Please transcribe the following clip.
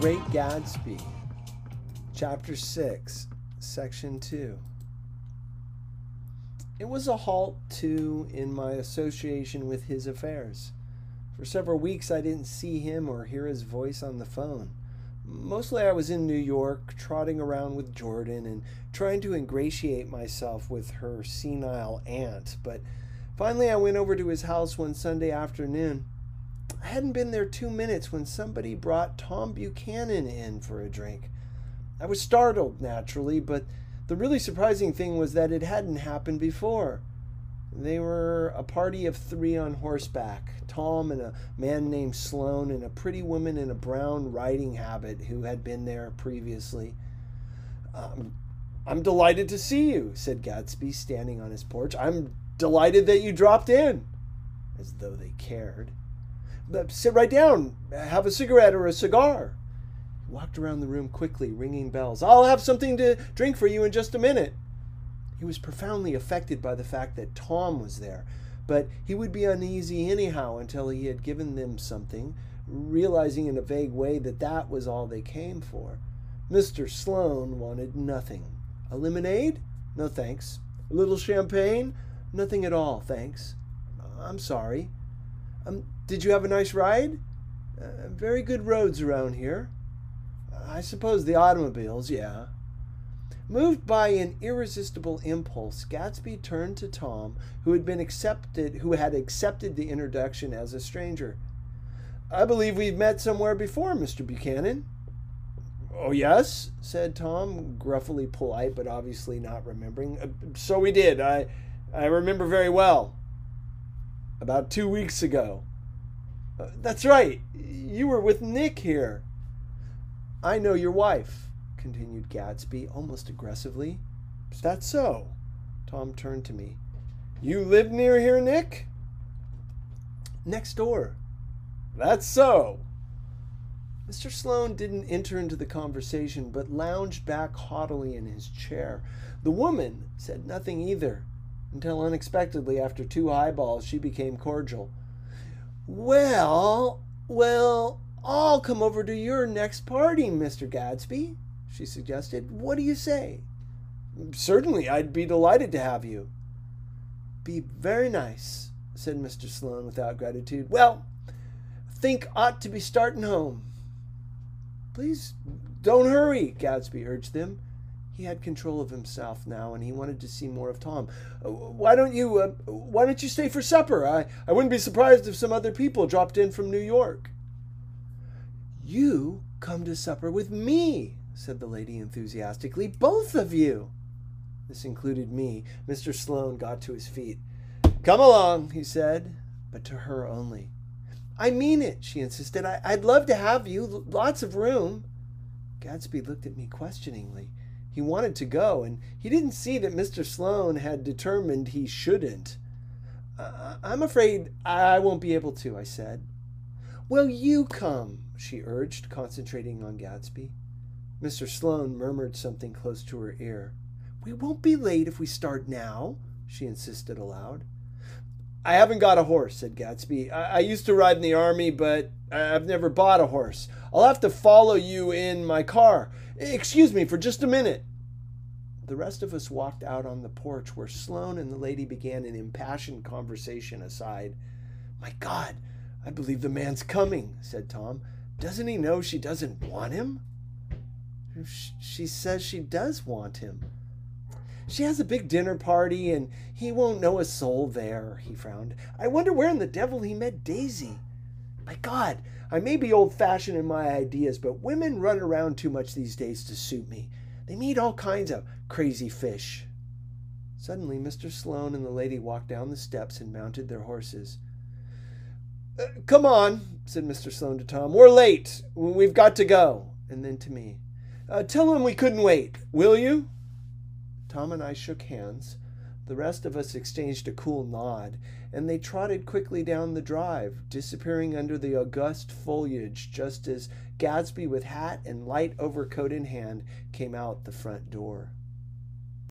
Great Gatsby, Chapter 6, Section 2. It was a halt, too, in my association with his affairs. For several weeks I didn't see him or hear his voice on the phone. Mostly I was in New York, trotting around with Jordan and trying to ingratiate myself with her senile aunt, but finally I went over to his house one Sunday afternoon. I hadn't been there two minutes when somebody brought Tom Buchanan in for a drink. I was startled, naturally, but the really surprising thing was that it hadn't happened before. They were a party of three on horseback Tom and a man named Sloane, and a pretty woman in a brown riding habit who had been there previously. Um, I'm delighted to see you, said Gatsby, standing on his porch. I'm delighted that you dropped in. As though they cared. Sit right down. Have a cigarette or a cigar. He walked around the room quickly, ringing bells. I'll have something to drink for you in just a minute. He was profoundly affected by the fact that Tom was there, but he would be uneasy anyhow until he had given them something, realizing in a vague way that that was all they came for. Mr. Sloane wanted nothing. A lemonade? No thanks. A little champagne? Nothing at all, thanks. I'm sorry. Um, did you have a nice ride? Uh, very good roads around here. I suppose the automobiles, yeah. Moved by an irresistible impulse, Gatsby turned to Tom, who had been accepted who had accepted the introduction as a stranger. I believe we've met somewhere before, Mr. Buchanan. Oh, yes, said Tom, gruffly polite, but obviously not remembering. Uh, so we did. I, I remember very well. About two weeks ago. That's right. You were with Nick here. I know your wife, continued Gatsby almost aggressively. Is that so? Tom turned to me. You live near here, Nick? Next door. That's so. Mr. Sloane didn't enter into the conversation, but lounged back haughtily in his chair. The woman said nothing either, until unexpectedly, after two highballs, she became cordial. Well, well, I'll come over to your next party, Mr. Gatsby, she suggested. What do you say? Certainly, I'd be delighted to have you. Be very nice, said Mr. Sloane without gratitude. Well, think ought to be starting home. Please don't hurry, Gatsby urged them. He had control of himself now, and he wanted to see more of Tom. Uh, why don't you? Uh, why don't you stay for supper? I I wouldn't be surprised if some other people dropped in from New York. You come to supper with me, said the lady enthusiastically. Both of you. This included me. Mr. Sloane got to his feet. Come along, he said, but to her only. I mean it, she insisted. I, would love to have you. Lots of room. Gatsby looked at me questioningly. He wanted to go, and he didn't see that Mr. Sloane had determined he shouldn't. I'm afraid I won't be able to, I said. Well, you come, she urged, concentrating on Gatsby. Mr. Sloane murmured something close to her ear. We won't be late if we start now, she insisted aloud. I haven't got a horse, said Gatsby. I, I used to ride in the army, but I've never bought a horse. I'll have to follow you in my car. Excuse me for just a minute. The rest of us walked out on the porch where Sloane and the lady began an impassioned conversation aside. My God, I believe the man's coming, said Tom. Doesn't he know she doesn't want him? She says she does want him. She has a big dinner party and he won't know a soul there, he frowned. I wonder where in the devil he met Daisy. My God, I may be old fashioned in my ideas, but women run around too much these days to suit me. They meet all kinds of crazy fish. Suddenly, Mr. Sloane and the lady walked down the steps and mounted their horses. Uh, come on, said Mr. Sloane to Tom. We're late. We've got to go. And then to me, uh, Tell him we couldn't wait, will you? Tom and I shook hands. The rest of us exchanged a cool nod, and they trotted quickly down the drive, disappearing under the august foliage just as Gatsby, with hat and light overcoat in hand, came out the front door.